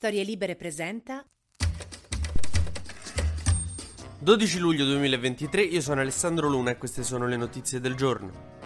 Storie Libere presenta 12 luglio 2023, io sono Alessandro Luna e queste sono le notizie del giorno.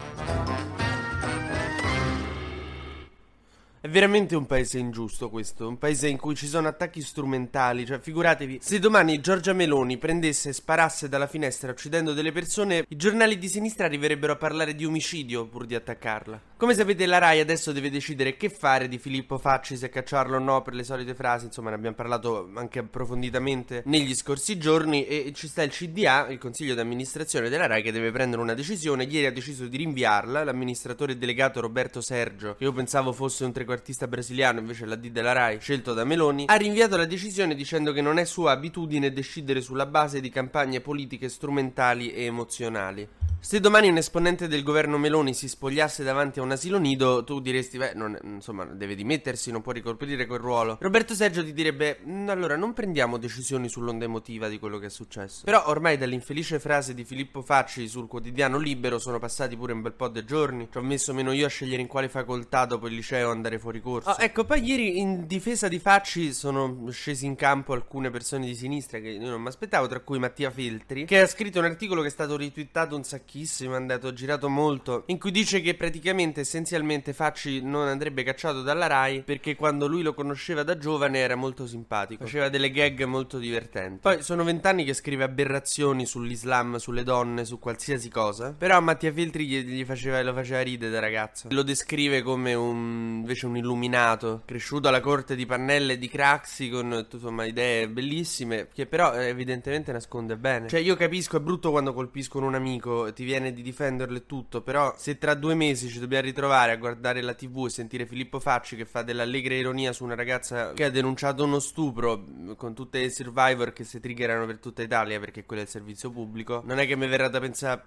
È veramente un paese ingiusto questo, un paese in cui ci sono attacchi strumentali, cioè figuratevi, se domani Giorgia Meloni prendesse e sparasse dalla finestra uccidendo delle persone, i giornali di sinistra arriverebbero a parlare di omicidio pur di attaccarla. Come sapete la RAI adesso deve decidere che fare di Filippo Facci, se cacciarlo o no per le solite frasi, insomma ne abbiamo parlato anche approfonditamente negli scorsi giorni e ci sta il CDA, il consiglio di amministrazione della RAI che deve prendere una decisione, ieri ha deciso di rinviarla, l'amministratore delegato Roberto Sergio, che io pensavo fosse un trequartista artista brasiliano, invece la D della Rai, scelto da Meloni, ha rinviato la decisione dicendo che non è sua abitudine decidere sulla base di campagne politiche strumentali e emozionali. Se domani un esponente del governo Meloni si spogliasse davanti a un asilo nido, tu diresti, beh, non, insomma, deve dimettersi, non può ricoprire quel ruolo. Roberto Sergio ti direbbe, mm, allora, non prendiamo decisioni sull'onda emotiva di quello che è successo. Però ormai dall'infelice frase di Filippo Facci sul quotidiano Libero sono passati pure un bel po' di giorni. Ci ho messo meno io a scegliere in quale facoltà dopo il liceo andare fuori corso. Oh, ecco, poi ieri in difesa di Facci sono scesi in campo alcune persone di sinistra che io non mi aspettavo, tra cui Mattia Feltri, che ha scritto un articolo che è stato ritwittato un sacchino pochissimo, è andato girato molto, in cui dice che praticamente essenzialmente Facci non andrebbe cacciato dalla Rai perché quando lui lo conosceva da giovane era molto simpatico, faceva delle gag molto divertenti. Poi sono vent'anni che scrive aberrazioni sull'Islam, sulle donne, su qualsiasi cosa, però Mattia Filtri gli, gli faceva, lo faceva ridere da ragazzo. Lo descrive come un, invece un illuminato, cresciuto alla corte di Pannelle di Craxi con insomma idee bellissime, che però evidentemente nasconde bene. Cioè io capisco, è brutto quando colpiscono un amico, ti viene di difenderlo e tutto, però se tra due mesi ci dobbiamo ritrovare a guardare la tv e sentire Filippo Facci che fa dell'allegra ironia su una ragazza che ha denunciato uno stupro con tutte le survivor che si triggerano per tutta Italia perché quello è il servizio pubblico, non è che mi verrà da pensare,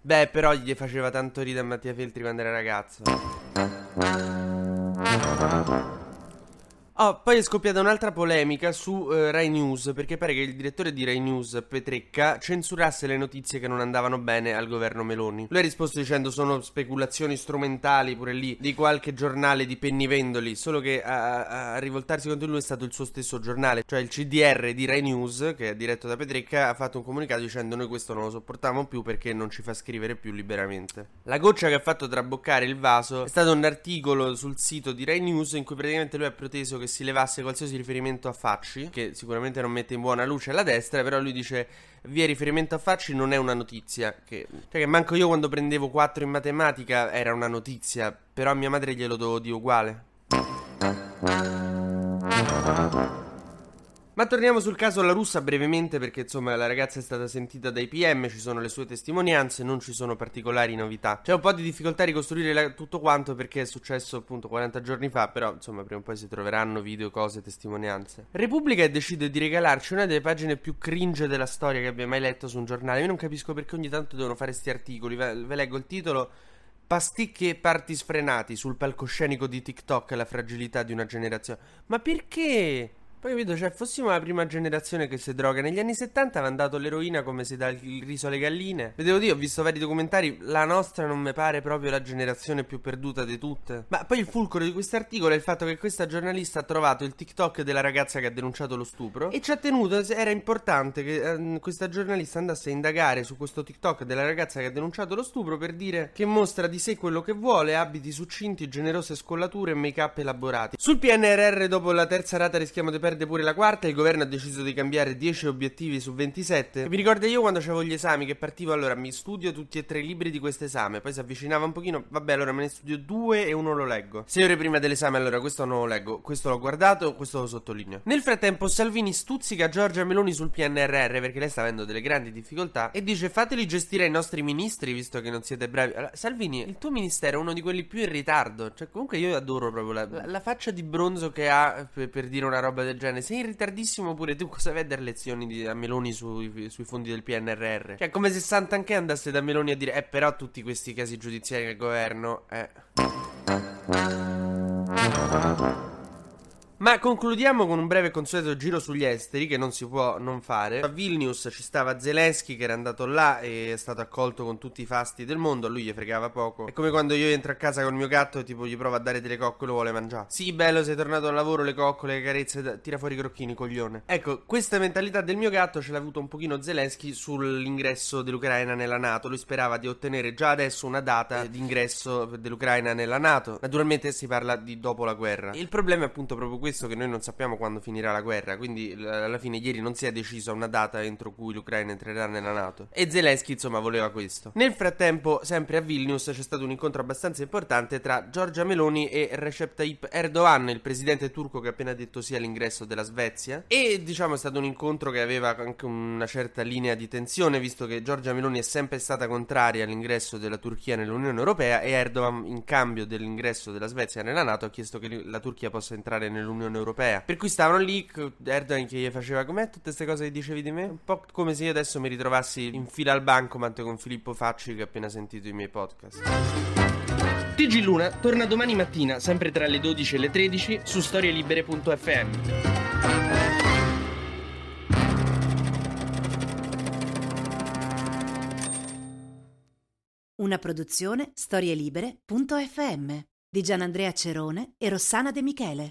beh però gli faceva tanto ridere a Mattia Feltri quando era ragazzo. Oh, poi è scoppiata un'altra polemica su uh, Rai News perché pare che il direttore di Rai News, Petrecca, censurasse le notizie che non andavano bene al governo Meloni. Lui ha risposto dicendo sono speculazioni strumentali pure lì di qualche giornale di pennivendoli, solo che a, a rivoltarsi contro lui è stato il suo stesso giornale, cioè il CDR di Rai News, che è diretto da Petrecca, ha fatto un comunicato dicendo noi questo non lo sopportiamo più perché non ci fa scrivere più liberamente. La goccia che ha fatto traboccare il vaso è stato un articolo sul sito di Rai News in cui praticamente lui ha proteso che si levasse qualsiasi riferimento a Facci, che sicuramente non mette in buona luce la destra, però lui dice via riferimento a Facci non è una notizia, che, cioè che manco io quando prendevo 4 in matematica era una notizia, però a mia madre glielo devo dire uguale. Ma torniamo sul caso La Russa brevemente perché insomma la ragazza è stata sentita dai PM, ci sono le sue testimonianze, non ci sono particolari novità. C'è un po' di difficoltà a ricostruire la, tutto quanto perché è successo appunto 40 giorni fa, però insomma prima o poi si troveranno video, cose, testimonianze. Repubblica decide di regalarci una delle pagine più cringe della storia che abbia mai letto su un giornale. Io non capisco perché ogni tanto devono fare questi articoli, ve, ve leggo il titolo. Pasticche e parti sfrenati sul palcoscenico di TikTok la fragilità di una generazione. Ma perché? Poi capito, cioè, fossimo la prima generazione che si droga. Negli anni 70 avevano dato l'eroina come si dà il riso alle galline. Vedevo dire, ho visto vari documentari. La nostra non mi pare proprio la generazione più perduta di tutte. Ma poi il fulcro di questo articolo è il fatto che questa giornalista ha trovato il TikTok della ragazza che ha denunciato lo stupro. E ci ha tenuto, era importante che eh, questa giornalista andasse a indagare su questo TikTok della ragazza che ha denunciato lo stupro per dire che mostra di sé quello che vuole, abiti succinti, generose scollature e make-up elaborati. Sul PNRR, dopo la terza rata rischiamo di perdere perde pure la quarta. Il governo ha deciso di cambiare 10 obiettivi su 27. Vi ricordo io quando avevo gli esami che partivo allora mi studio tutti e tre i libri di questo esame. Poi si avvicinava un pochino. Vabbè, allora me ne studio due e uno lo leggo. Sei ore prima dell'esame, allora questo non lo leggo. Questo l'ho guardato, questo lo sottolineo. Nel frattempo, Salvini stuzzica Giorgia Meloni sul PNRR perché lei sta avendo delle grandi difficoltà. E dice: Fateli gestire i nostri ministri, visto che non siete bravi. Allora, Salvini, il tuo ministero è uno di quelli più in ritardo. Cioè, comunque io adoro proprio la, la, la faccia di bronzo che ha per, per dire una roba del genere. Sei in ritardissimo pure tu. Cosa vai a dare lezioni di, a Meloni sui, sui, fondi del PNRR? Cioè, come se Sant'Anché andasse da Meloni a dire: Eh, però tutti questi casi giudiziari del governo, eh. Ma concludiamo con un breve consueto giro sugli esteri che non si può non fare. A Vilnius ci stava Zelensky che era andato là e è stato accolto con tutti i fasti del mondo, a lui gli fregava poco. È come quando io entro a casa con il mio gatto e tipo gli provo a dare delle coccole e vuole mangiare. Sì, bello, sei tornato al lavoro, le coccole, le carezze, tira fuori i crocchini, coglione. Ecco, questa mentalità del mio gatto ce l'ha avuto un pochino Zelensky sull'ingresso dell'Ucraina nella NATO. Lui sperava di ottenere già adesso una data d'ingresso dell'Ucraina nella NATO. Naturalmente si parla di dopo la guerra. Il problema è appunto proprio questo che noi non sappiamo quando finirà la guerra, quindi alla fine ieri non si è decisa una data entro cui l'Ucraina entrerà nella NATO. E Zelensky insomma voleva questo. Nel frattempo, sempre a Vilnius c'è stato un incontro abbastanza importante tra Giorgia Meloni e Recep Tayyip Erdogan, il presidente turco che ha appena detto sì all'ingresso della Svezia. E diciamo è stato un incontro che aveva anche una certa linea di tensione, visto che Giorgia Meloni è sempre stata contraria all'ingresso della Turchia nell'Unione Europea e Erdogan, in cambio dell'ingresso della Svezia nella NATO, ha chiesto che la Turchia possa entrare nell'Unione Europea. Per cui stavano lì, Erdogan che gli faceva com'è tutte queste cose che dicevi di me? Un po' come se io adesso mi ritrovassi in fila al bancomat con Filippo Facci che ha appena sentito i miei podcast. TG Luna torna domani mattina, sempre tra le 12 e le 13, su storielibere.fm. Una produzione storielibere.fm di Gianandrea Cerone e Rossana De Michele.